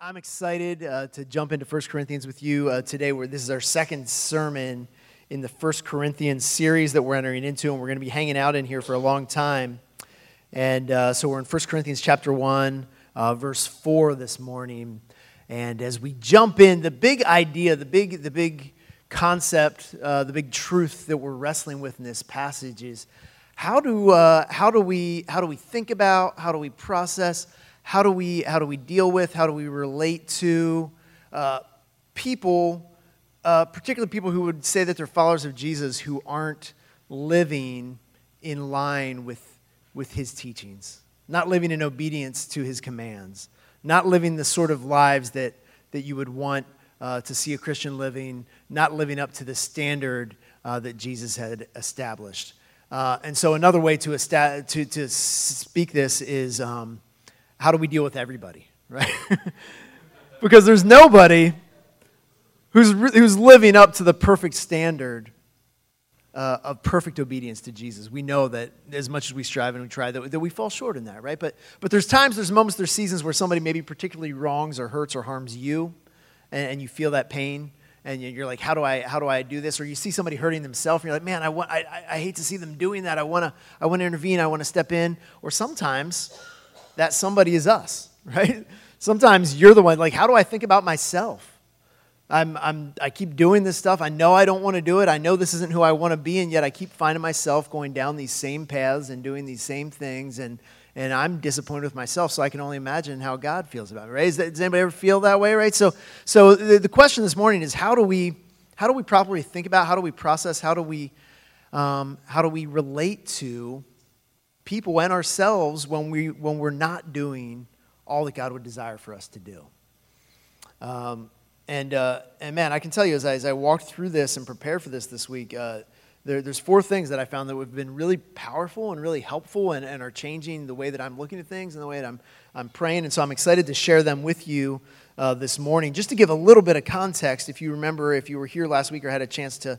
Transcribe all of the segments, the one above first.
I'm excited uh, to jump into 1 Corinthians with you uh, today, where this is our second sermon in the 1 Corinthians series that we're entering into, and we're going to be hanging out in here for a long time. And uh, so we're in 1 Corinthians chapter 1, uh, verse 4 this morning. And as we jump in, the big idea, the big, the big concept, uh, the big truth that we're wrestling with in this passage is how do, uh, how, do we, how do we think about, how do we process, how do we, how do we deal with, how do we relate to uh, people, uh, particularly people who would say that they're followers of Jesus who aren't living in line with, with his teachings, not living in obedience to his commands, not living the sort of lives that, that you would want uh, to see a Christian living, not living up to the standard uh, that Jesus had established. Uh, and so, another way to, esta- to, to speak this is um, how do we deal with everybody, right? because there's nobody who's, who's living up to the perfect standard uh, of perfect obedience to Jesus. We know that as much as we strive and we try, that, that we fall short in that, right? But, but there's times, there's moments, there's seasons where somebody maybe particularly wrongs or hurts or harms you, and, and you feel that pain and you're like, how do I, how do I do this? Or you see somebody hurting themselves, and you're like, man, I, want, I, I hate to see them doing that. I want to I wanna intervene. I want to step in. Or sometimes that somebody is us, right? Sometimes you're the one, like, how do I think about myself? I'm, I'm, I keep doing this stuff. I know I don't want to do it. I know this isn't who I want to be, and yet I keep finding myself going down these same paths and doing these same things, and, and I'm disappointed with myself, so I can only imagine how God feels about it, right? That, does anybody ever feel that way, right? So, so the, the, question this morning is how do we, how do we properly think about, how do we process, how do we, um, how do we relate to people and ourselves when, we, when we're not doing all that God would desire for us to do. Um, and, uh, and man, I can tell you as I, as I walked through this and prepared for this this week, uh, there, there's four things that I found that have been really powerful and really helpful and, and are changing the way that I'm looking at things and the way that I'm, I'm praying. And so I'm excited to share them with you uh, this morning. Just to give a little bit of context, if you remember, if you were here last week or had a chance to,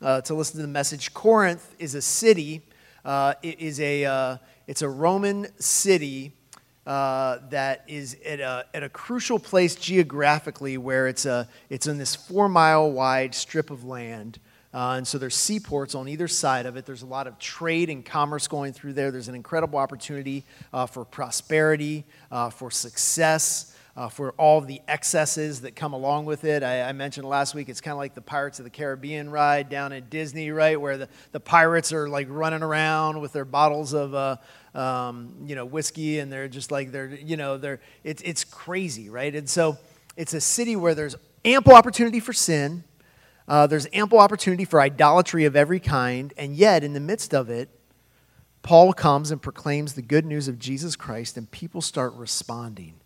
uh, to listen to the message, Corinth is a city uh, is a, uh, it's a Roman city uh, that is at a, at a crucial place geographically where it's, a, it's in this four mile wide strip of land. Uh, and so there's seaports on either side of it. There's a lot of trade and commerce going through there. There's an incredible opportunity uh, for prosperity, uh, for success uh, for all the excesses that come along with it. I, I mentioned last week it's kind of like the Pirates of the Caribbean ride down at Disney, right, where the, the pirates are like running around with their bottles of, uh, um, you know, whiskey, and they're just like they're, you know, they're it's it's crazy, right? And so it's a city where there's ample opportunity for sin. Uh, there's ample opportunity for idolatry of every kind, and yet in the midst of it, Paul comes and proclaims the good news of Jesus Christ, and people start responding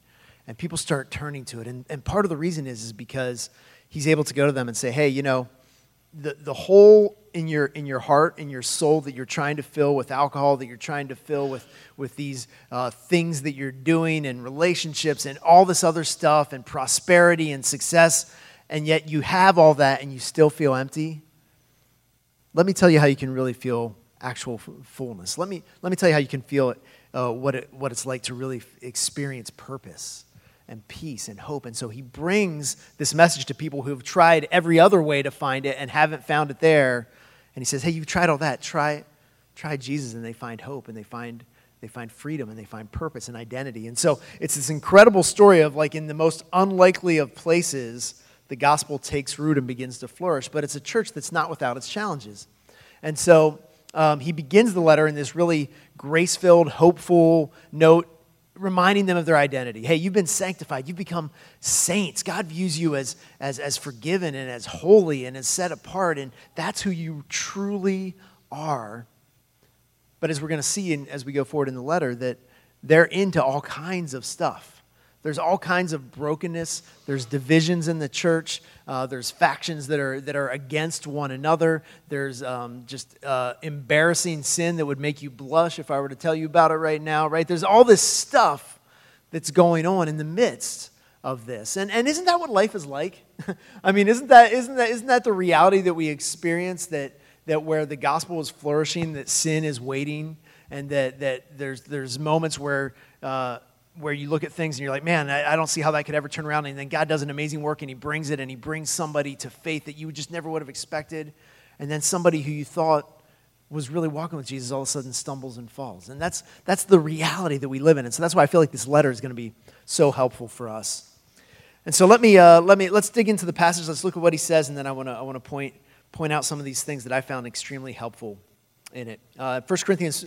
and people start turning to it. And, and part of the reason is, is because he's able to go to them and say, hey, you know, the, the hole in your, in your heart, in your soul that you're trying to fill with alcohol, that you're trying to fill with, with these uh, things that you're doing and relationships and all this other stuff and prosperity and success, and yet you have all that and you still feel empty. Let me tell you how you can really feel actual fullness. Let me, let me tell you how you can feel it, uh, what, it, what it's like to really experience purpose and peace and hope. And so he brings this message to people who've tried every other way to find it and haven't found it there. And he says, Hey, you've tried all that. Try, try Jesus. And they find hope and they find, they find freedom and they find purpose and identity. And so it's this incredible story of like in the most unlikely of places, the gospel takes root and begins to flourish. But it's a church that's not without its challenges. And so um, he begins the letter in this really grace filled, hopeful note reminding them of their identity. Hey, you've been sanctified. You've become saints. God views you as, as, as forgiven and as holy and as set apart, and that's who you truly are. But as we're going to see in, as we go forward in the letter, that they're into all kinds of stuff. There's all kinds of brokenness. There's divisions in the church. Uh, there's factions that are, that are against one another. There's um, just uh, embarrassing sin that would make you blush if I were to tell you about it right now, right? There's all this stuff that's going on in the midst of this. And, and isn't that what life is like? I mean, isn't that, isn't, that, isn't that the reality that we experience that, that where the gospel is flourishing, that sin is waiting, and that, that there's, there's moments where. Uh, where you look at things and you're like, man, I, I, don't see how that could ever turn around. And then God does an amazing work and He brings it and He brings somebody to faith that you just never would have expected. And then somebody who you thought was really walking with Jesus all of a sudden stumbles and falls. And that's, that's the reality that we live in. And so that's why I feel like this letter is going to be so helpful for us. And so let me, uh, let me, let's dig into the passage. Let's look at what he says. And then I want to I wanna point, point out some of these things that I found extremely helpful in it. Uh, 1 Corinthians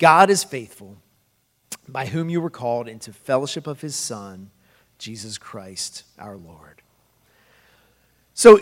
God is faithful, by whom you were called into fellowship of his Son, Jesus Christ our Lord. So,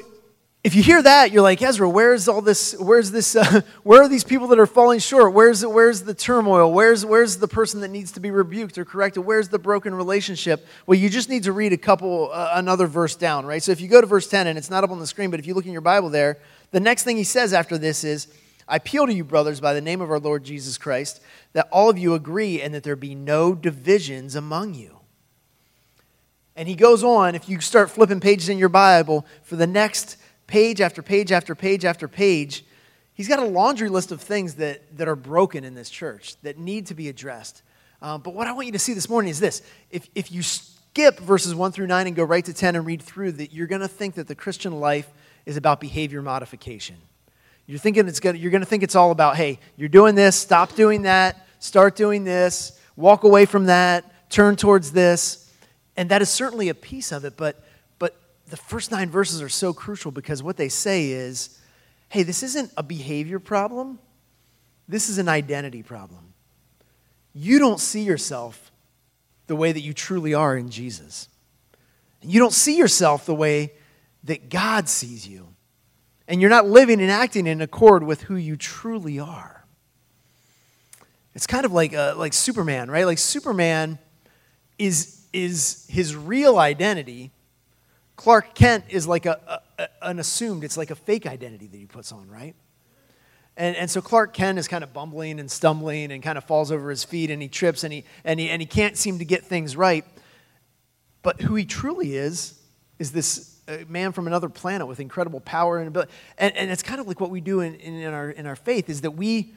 if you hear that, you're like, Ezra, where's all this? Where's this? Uh, where are these people that are falling short? Where's, where's the turmoil? Where's, where's the person that needs to be rebuked or corrected? Where's the broken relationship? Well, you just need to read a couple, uh, another verse down, right? So if you go to verse 10, and it's not up on the screen, but if you look in your Bible there, the next thing he says after this is, I appeal to you, brothers, by the name of our Lord Jesus Christ, that all of you agree and that there be no divisions among you. And he goes on, if you start flipping pages in your Bible, for the next page after page after page after page, he's got a laundry list of things that, that are broken in this church that need to be addressed. Um, but what I want you to see this morning is this if, if you skip verses 1 through 9 and go right to 10 and read through that, you're going to think that the Christian life is about behavior modification. You're thinking it's gonna, you're going to think it's all about, hey, you're doing this, stop doing that, start doing this, walk away from that, turn towards this. And that is certainly a piece of it, but, but the first nine verses are so crucial because what they say is, hey, this isn't a behavior problem, this is an identity problem. You don't see yourself the way that you truly are in Jesus. You don't see yourself the way that God sees you and you're not living and acting in accord with who you truly are. It's kind of like, uh, like Superman, right? Like Superman is, is his real identity. Clark Kent is like a, a, an assumed, it's like a fake identity that he puts on, right? And, and so Clark Kent is kind of bumbling and stumbling and kind of falls over his feet and he trips and he, and he, and he can't seem to get things right. But who he truly is is this a man from another planet with incredible power and ability. And, and it's kind of like what we do in, in, our, in our faith is that we,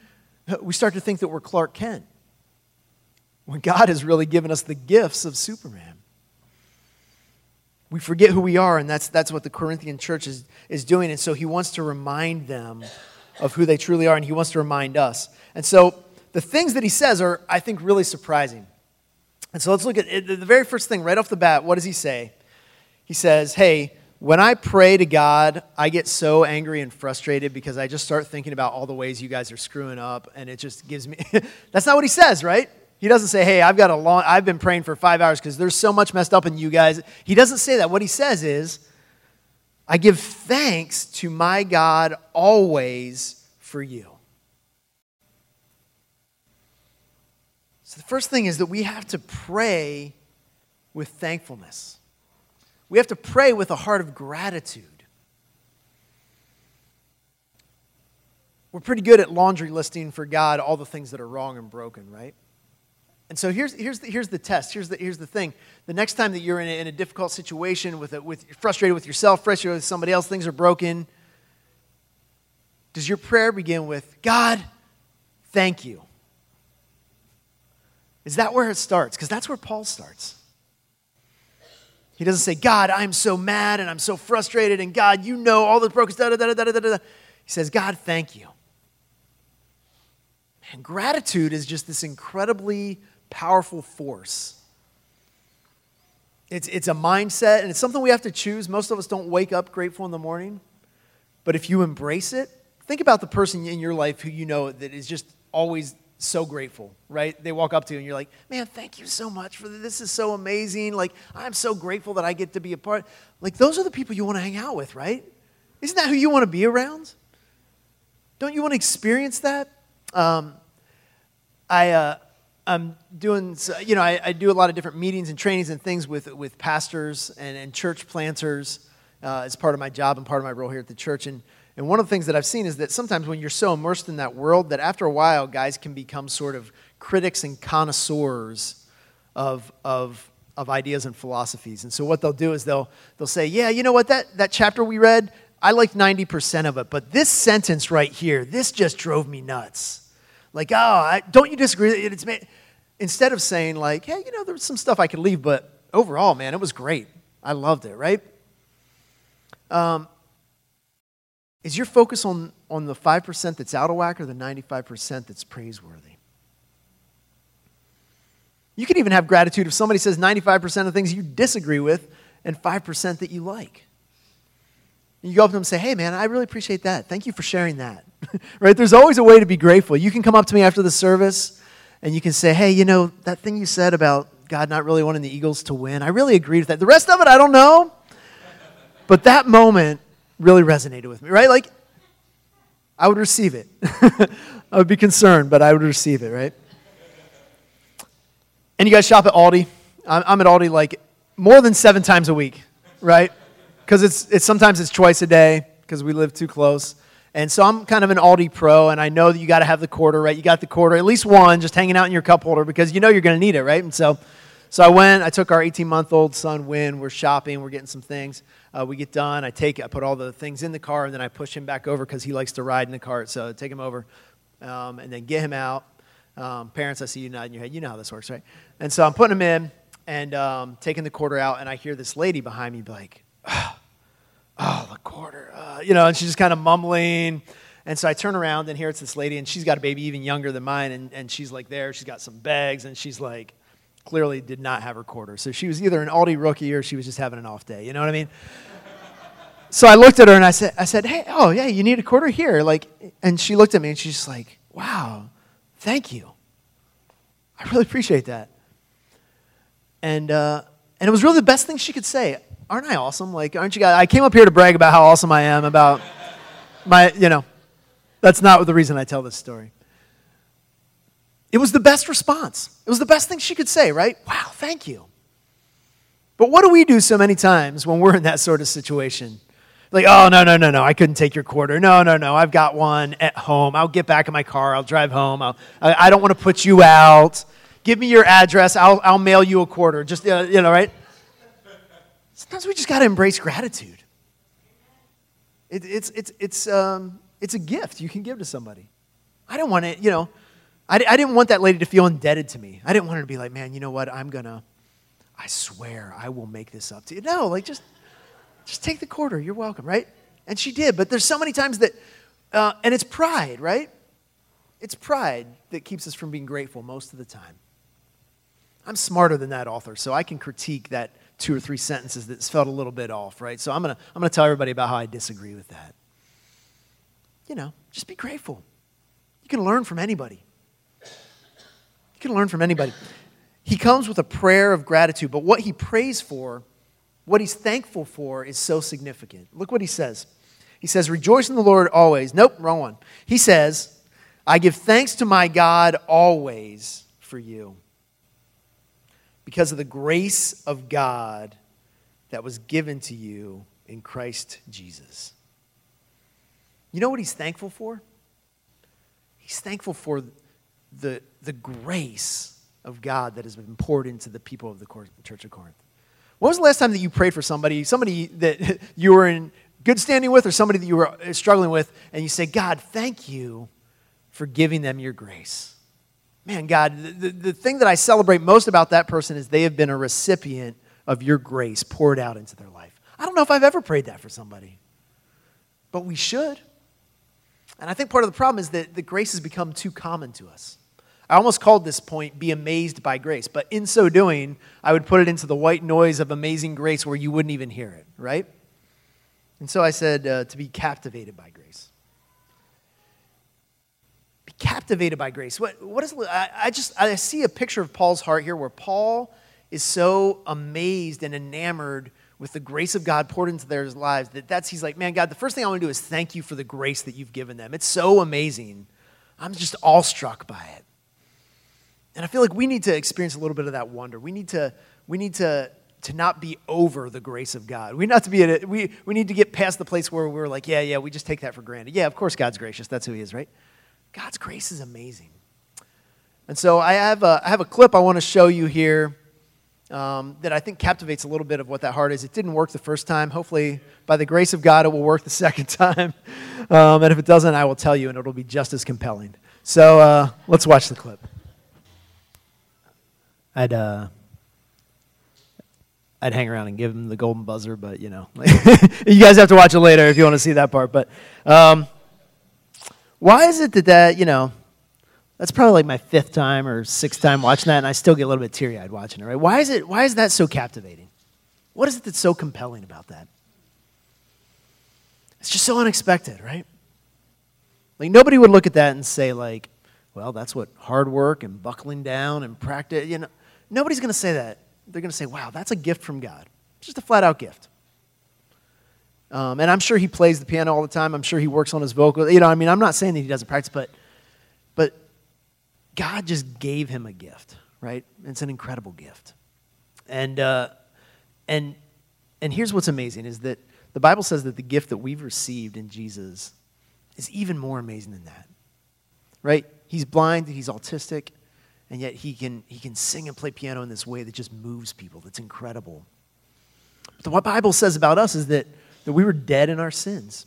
we start to think that we're Clark Kent when God has really given us the gifts of Superman. We forget who we are, and that's, that's what the Corinthian church is, is doing. And so he wants to remind them of who they truly are, and he wants to remind us. And so the things that he says are, I think, really surprising. And so let's look at it. the very first thing right off the bat. What does he say? He says, Hey, when I pray to God, I get so angry and frustrated because I just start thinking about all the ways you guys are screwing up, and it just gives me. That's not what he says, right? He doesn't say, "Hey, I've got a long. I've been praying for five hours because there's so much messed up in you guys." He doesn't say that. What he says is, "I give thanks to my God always for you." So the first thing is that we have to pray with thankfulness. We have to pray with a heart of gratitude. We're pretty good at laundry listing for God all the things that are wrong and broken, right? And so here's, here's, the, here's the test. Here's the, here's the thing. The next time that you're in a, in a difficult situation, with, a, with frustrated with yourself, frustrated with somebody else, things are broken, does your prayer begin with, God, thank you? Is that where it starts? Because that's where Paul starts. He doesn't say, God, I'm so mad and I'm so frustrated, and God, you know all the broken da da da da da da. He says, God, thank you. And gratitude is just this incredibly powerful force. It's, it's a mindset, and it's something we have to choose. Most of us don't wake up grateful in the morning. But if you embrace it, think about the person in your life who you know that is just always so grateful, right? They walk up to you and you're like, man, thank you so much for this. This is so amazing. Like, I'm so grateful that I get to be a part. Like, those are the people you want to hang out with, right? Isn't that who you want to be around? Don't you want to experience that? Um, I, uh, I'm doing, you know, I, I, do a lot of different meetings and trainings and things with, with pastors and, and church planters uh, as part of my job and part of my role here at the church. And, and one of the things that I've seen is that sometimes when you're so immersed in that world, that after a while, guys can become sort of critics and connoisseurs of, of, of ideas and philosophies. And so what they'll do is they'll, they'll say, yeah, you know what, that, that chapter we read, I liked 90% of it, but this sentence right here, this just drove me nuts. Like, oh, I, don't you disagree? It's, instead of saying, like, hey, you know, there's some stuff I could leave, but overall, man, it was great. I loved it, right? Um, is your focus on, on the 5% that's out of whack or the 95% that's praiseworthy? You can even have gratitude if somebody says 95% of things you disagree with and 5% that you like. You go up to them and say, hey, man, I really appreciate that. Thank you for sharing that. right? There's always a way to be grateful. You can come up to me after the service and you can say, hey, you know, that thing you said about God not really wanting the Eagles to win, I really agreed with that. The rest of it, I don't know. But that moment really resonated with me, right? Like, I would receive it. I would be concerned, but I would receive it, right? And you guys shop at Aldi. I'm at Aldi like more than seven times a week, right? Because it's, it's sometimes it's twice a day because we live too close. And so I'm kind of an Aldi pro, and I know that you got to have the quarter, right? You got the quarter, at least one, just hanging out in your cup holder because you know you're going to need it, right? And so, so I went, I took our 18 month old son, Win. We're shopping, we're getting some things. Uh, we get done, I take, I put all the things in the car, and then I push him back over because he likes to ride in the cart. So I take him over, um, and then get him out. Um, parents, I see you nodding your head. You know how this works, right? And so I'm putting him in and um, taking the quarter out, and I hear this lady behind me be like, oh, the quarter, uh, you know, and she's just kind of mumbling. And so I turn around and here it's this lady, and she's got a baby even younger than mine, and, and she's like there. She's got some bags, and she's like, clearly did not have her quarter. So she was either an Aldi rookie or she was just having an off day. You know what I mean? so I looked at her and I said, I said, hey, oh yeah, you need a quarter here, like, and she looked at me and she's just like, wow, thank you. I really appreciate that. And uh, and it was really the best thing she could say aren't I awesome? Like, aren't you guys? I came up here to brag about how awesome I am about my, you know, that's not the reason I tell this story. It was the best response. It was the best thing she could say, right? Wow, thank you. But what do we do so many times when we're in that sort of situation? Like, oh, no, no, no, no, I couldn't take your quarter. No, no, no, I've got one at home. I'll get back in my car. I'll drive home. I'll, I, don't want to put you out. Give me your address. I'll, I'll mail you a quarter. Just, uh, you know, right? Sometimes we just got to embrace gratitude. It, it's, it's, it's, um, it's a gift you can give to somebody. I don't want to, you know, I, I didn't want that lady to feel indebted to me. I didn't want her to be like, man, you know what? I'm going to, I swear I will make this up to you. No, like just, just take the quarter. You're welcome, right? And she did. But there's so many times that, uh, and it's pride, right? It's pride that keeps us from being grateful most of the time. I'm smarter than that author, so I can critique that two or three sentences that's felt a little bit off, right? So I'm going to I'm going to tell everybody about how I disagree with that. You know, just be grateful. You can learn from anybody. Can learn from anybody. He comes with a prayer of gratitude, but what he prays for, what he's thankful for, is so significant. Look what he says. He says, Rejoice in the Lord always. Nope, wrong one. He says, I give thanks to my God always for you because of the grace of God that was given to you in Christ Jesus. You know what he's thankful for? He's thankful for the, the grace of God that has been poured into the people of the Church of Corinth. When was the last time that you prayed for somebody, somebody that you were in good standing with, or somebody that you were uh, struggling with, and you say, God, thank you for giving them your grace? man, God, the, the thing that I celebrate most about that person is they have been a recipient of your grace poured out into their life. I don't know if I've ever prayed that for somebody, but we should. And I think part of the problem is that the grace has become too common to us. I almost called this point be amazed by grace, but in so doing, I would put it into the white noise of amazing grace where you wouldn't even hear it, right? And so I said uh, to be captivated by grace Be captivated by grace. What, what is, I, I just, I see a picture of Paul's heart here where Paul is so amazed and enamored with the grace of God poured into their lives that that's, he's like, man, God, the first thing I want to do is thank you for the grace that you've given them. It's so amazing. I'm just awestruck by it. And I feel like we need to experience a little bit of that wonder. We need to, we need to, to not be over the grace of God. We not to be at a, we, we need to get past the place where we're like, yeah, yeah, we just take that for granted. Yeah, of course God's gracious. That's who he is, right? God's grace is amazing. And so I have a, I have a clip I want to show you here um, that I think captivates a little bit of what that heart is. It didn't work the first time. Hopefully, by the grace of God, it will work the second time. Um, and if it doesn't, I will tell you, and it'll be just as compelling. So uh, let's watch the clip. I'd uh, I'd hang around and give him the golden buzzer, but you know, you guys have to watch it later if you want to see that part. But um, why is it that that you know? That's probably like my fifth time or sixth time watching that, and I still get a little bit teary eyed watching it, right? Why is, it, why is that so captivating? What is it that's so compelling about that? It's just so unexpected, right? Like, nobody would look at that and say, like, well, that's what hard work and buckling down and practice, you know. Nobody's going to say that. They're going to say, wow, that's a gift from God. It's Just a flat out gift. Um, and I'm sure he plays the piano all the time. I'm sure he works on his vocal. You know, I mean, I'm not saying that he doesn't practice, but, but God just gave him a gift, right? It's an incredible gift. And, uh, and, and here's what's amazing is that the Bible says that the gift that we've received in Jesus is even more amazing than that, right? He's blind, he's autistic, and yet he can, he can sing and play piano in this way that just moves people. That's incredible. But what the Bible says about us is that, that we were dead in our sins,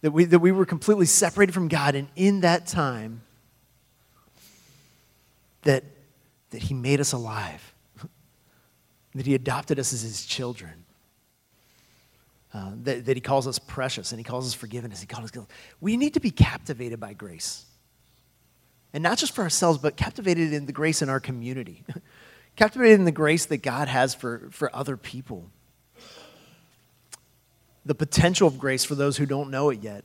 that we, that we were completely separated from God, and in that time, that, that He made us alive, that He adopted us as His children, uh, that, that He calls us precious and He calls us forgiven forgiveness. He calls us guilt. We need to be captivated by grace. And not just for ourselves, but captivated in the grace in our community, captivated in the grace that God has for, for other people. The potential of grace for those who don't know it yet,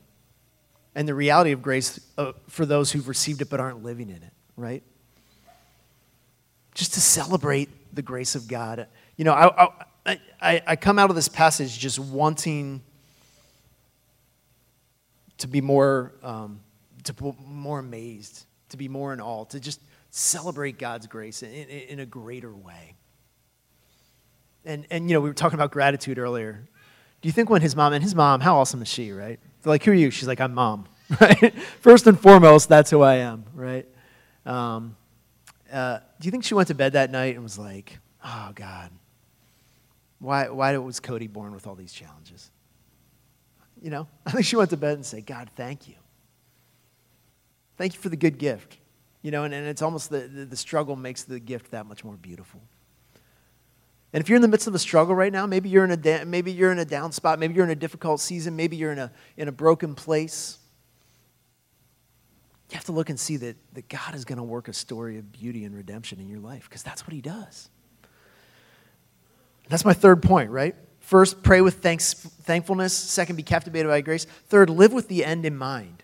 and the reality of grace uh, for those who've received it but aren't living in it, right? just to celebrate the grace of God. You know, I, I, I, I come out of this passage just wanting to be more, um, to be more amazed, to be more in awe, to just celebrate God's grace in, in, in a greater way. And, and, you know, we were talking about gratitude earlier. Do you think when his mom, and his mom, how awesome is she, right? They're like, who are you? She's like, I'm mom, right? First and foremost, that's who I am, right? Um, uh, do you think she went to bed that night and was like, oh, God, why, why was Kodi born with all these challenges? You know, I think she went to bed and said, God, thank you. Thank you for the good gift. You know, and, and it's almost the, the, the struggle makes the gift that much more beautiful. And if you're in the midst of a struggle right now, maybe you're in a, da- maybe you're in a down spot, maybe you're in a difficult season, maybe you're in a, in a broken place you have to look and see that, that God is going to work a story of beauty and redemption in your life because that's what He does. That's my third point, right? First, pray with thanks, thankfulness. Second, be captivated by grace. Third, live with the end in mind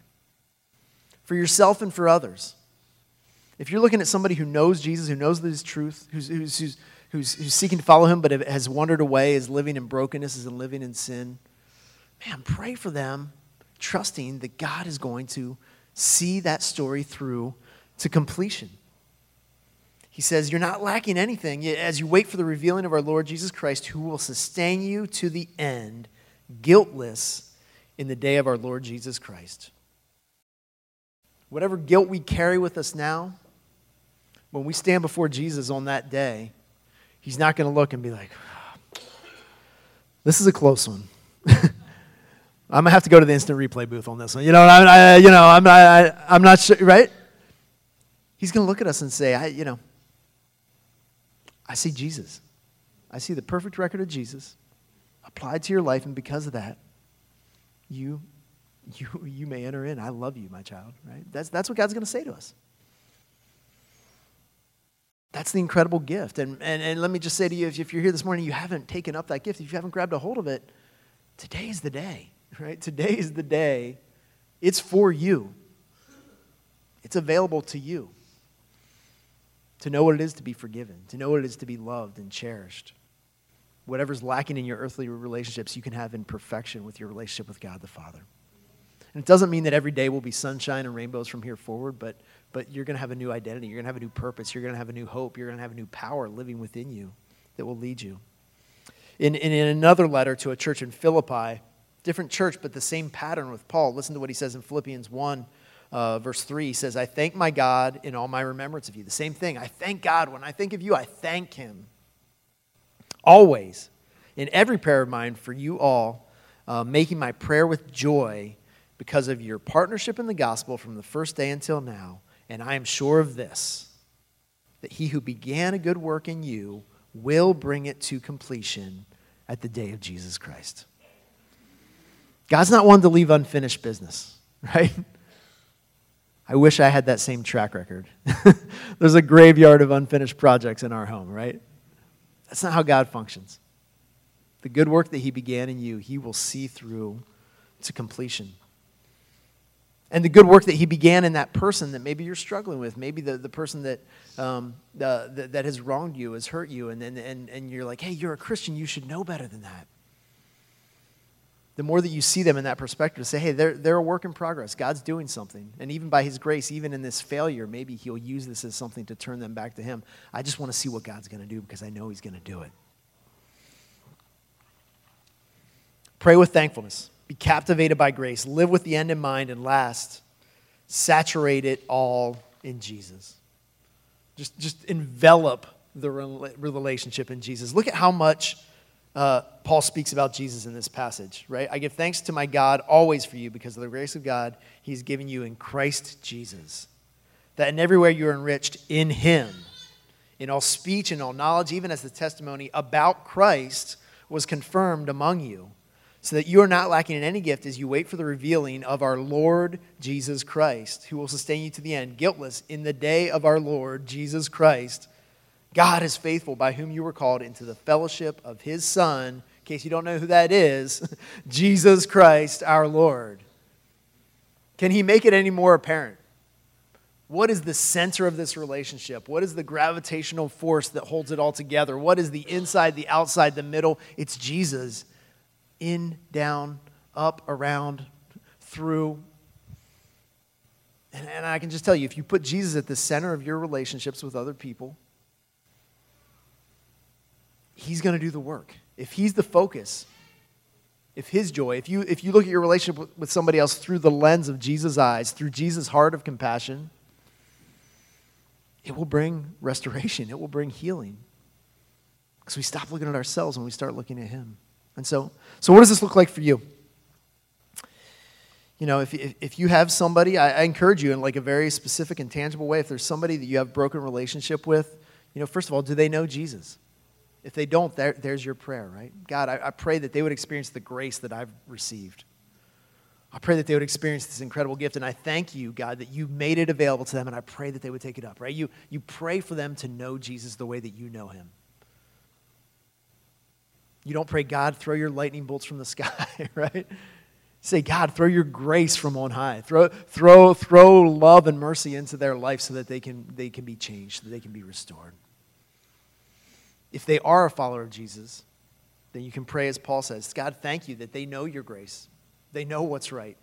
for yourself and for others. If you're looking at somebody who knows Jesus, who knows his truth, who's, who's, who's, who's, who's seeking to follow him but has wandered away, is living in brokenness, is living in sin, man, pray for them, trusting that God is going to see that story through to completion. He says, You're not lacking anything as you wait for the revealing of our Lord Jesus Christ, who will sustain you to the end, guiltless in the day of our Lord Jesus Christ. Whatever guilt we carry with us now, when we stand before Jesus on that day, he's not going to look and be like, This is a close one. I'm gonna have to go to the instant replay booth on this one. You know, I, I you know, I'm, I, I'm not sure, right? He's gonna look at us and say, I, you know, I see Jesus. I see the perfect record of Jesus applied to your life, and because of that, you, you, you may enter in. I love you, my child. Right? That's that's what God's gonna say to us. That's the incredible gift. And, and, and let me just say to you if, if you're here this morning, you haven't taken up that gift, if you haven't grabbed a hold of it, today is the day right? Today is the day. It's for you, it's available to you to know what it is to be forgiven, to know what it is to be loved and cherished. Whatever's lacking in your earthly relationships, you can have in perfection with your relationship with God the Father. And it doesn't mean that every day will be sunshine and rainbows from here forward, but, but you're going to have a new identity. You're going to have a new purpose. You're going to have a new hope. You're going to have a new power living within you that will lead you. In, in, in another letter to a church in Philippi, different church, but the same pattern with Paul. Listen to what he says in Philippians 1, uh, verse 3. He says, I thank my God in all my remembrance of you. The same thing. I thank God. When I think of you, I thank him. Always, in every prayer of mine for you all, uh, making my prayer with joy because of your partnership in the gospel from the first day until now. And I am sure of this that he who began a good work in you will bring it to completion at the day of Jesus Christ. God's not one to leave unfinished business, right? I wish I had that same track record. There's a graveyard of unfinished projects in our home, right? That's not how God functions. The good work that He began in you, He will see through to completion and the good work that he began in that person that maybe you're struggling with. Maybe the, the person that, um, the, that has wronged you has hurt you and, and, and, and you're like hey you're a christian. You should know better than that. The more that you see them in that perspective say hey they're, they're a work in progress. God's doing something. And even by his grace even in this failure maybe he'll use this as something to turn them back to him. I just want to see what god's going to do because i know he's going to do it. Pray with thankfulness be captivated by grace, live with the end in mind, and last, saturate it all in Jesus. Just, just envelop the relationship in Jesus. Look at how much uh, Paul speaks about Jesus in this passage, right? I give thanks to my God always for you because of the grace of God he's given you in Christ Jesus. That in everywhere you are enriched in him, in all speech and all knowledge, even as the testimony about Christ was confirmed among you so that you are not lacking in any gift as you wait for the revealing of our Lord Jesus Christ, who will sustain you to the end, guiltless in the day of our Lord Jesus Christ. God is faithful, by whom you were called into the fellowship of his Son, in case you don't know who that is, Jesus Christ our Lord. Can he make it any more apparent? What is the center of this relationship? What is the gravitational force that holds it all together? What is the inside, the outside, the middle? It's Jesus in, down, up, around, through. And, and I can just tell you if you put Jesus at the center of your relationships with other people, He's going to do the work. If He's the focus, if His joy, if you, if you look at your relationship with somebody else through the lens of Jesus' eyes, through Jesus' heart of compassion, it will bring restoration, it will bring healing. Because we stop looking at ourselves and we start looking at Him. And so, so what does this look like for you? You know, if, if, if you have somebody, I, I encourage you in like a very specific and tangible way, if there's somebody that you have broken relationship with, you know, first of all, do they know Jesus? If they don't, there, there's your prayer, right? God, I, I pray that they would experience the grace that I've received. I pray that they would experience this incredible gift. And I thank you, God, that you made it available to them. And I pray that they would take it up, right? You, you pray for them to know Jesus the way that you know him. You don't pray, God, throw your lightning bolts from the sky, right? Say, God, throw your grace from on high. Throw, throw, throw love and mercy into their life so that they can, they can be changed, so that they can be restored. If they are a follower of Jesus, then you can pray as Paul says God, thank you that they know your grace. They know what's right.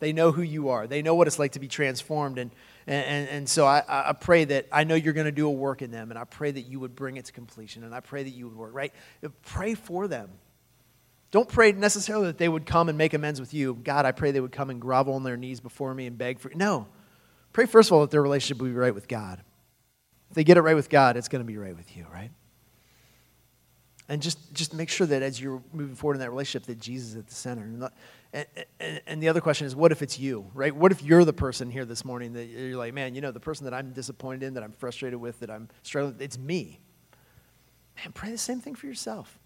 They know who you are. They know what it's like to be transformed. And, and, and, and so I, I pray that I know you're going to do a work in them, and I pray that you would bring it to completion, and I pray that you would work, right? Pray for them. Don't pray necessarily that they would come and make amends with you. God, I pray they would come and grovel on their knees before me and beg for. No. Pray, first of all, that their relationship will be right with God. If they get it right with God, it's going to be right with you, right? And just, just make sure that as you're moving forward in that relationship, that Jesus is at the center. And, and, and, the other question is, what if it's you, right? What if you're the person here this morning that you're like, man, you know, the person that I'm disappointed in, that I'm frustrated with, that I'm struggling with, it's me. Man, pray the same thing for yourself.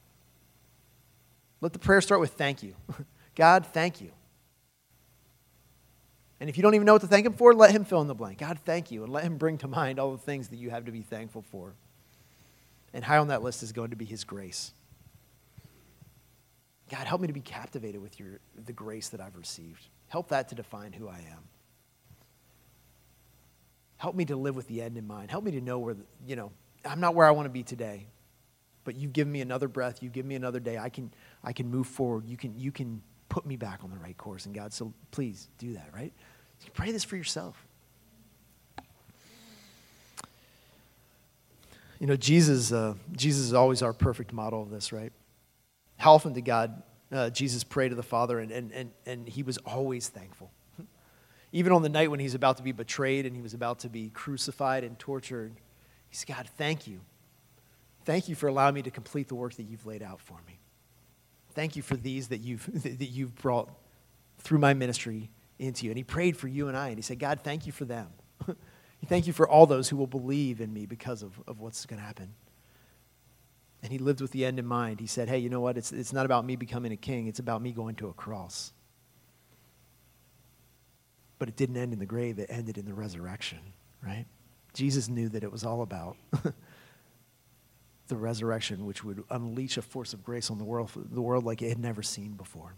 Let the prayer start with thank you. God, thank you. And if you don't even know what to thank Him for, let Him fill in the blank. God, thank you. And let Him bring to mind all the things that you have to be thankful for. And high on that list is going to be His grace. God, help me to be captivated with your, the grace that I've received. Help that to define who I am. Help me to live with the end in mind. Help me to know where, the, you know, I'm not where I want to be today, but you've given me another breath. You've given me another day. I can, I can move forward. You can, you can put me back on the right course. And God, so please do that, right? Pray this for yourself. You know, Jesus, uh, Jesus is always our perfect model of this, right? How often did God, uh, Jesus pray to the Father, and, and, and, and he was always thankful. Even on the night when he's about to be betrayed and he was about to be crucified and tortured, he said, God, thank you. Thank you for allowing me to complete the work that you've laid out for me. Thank you for these that you've, that you've brought through my ministry into you. And he prayed for you and I, and he said, God, thank you for them. thank you for all those who will believe in me because of, of what's going to happen. And he lived with the end in mind. He said, Hey, you know what? It's, it's not about me becoming a king, it's about me going to a cross. But it didn't end in the grave, it ended in the resurrection, right? Jesus knew that it was all about the resurrection, which would unleash a force of grace on the world, the world like it had never seen before.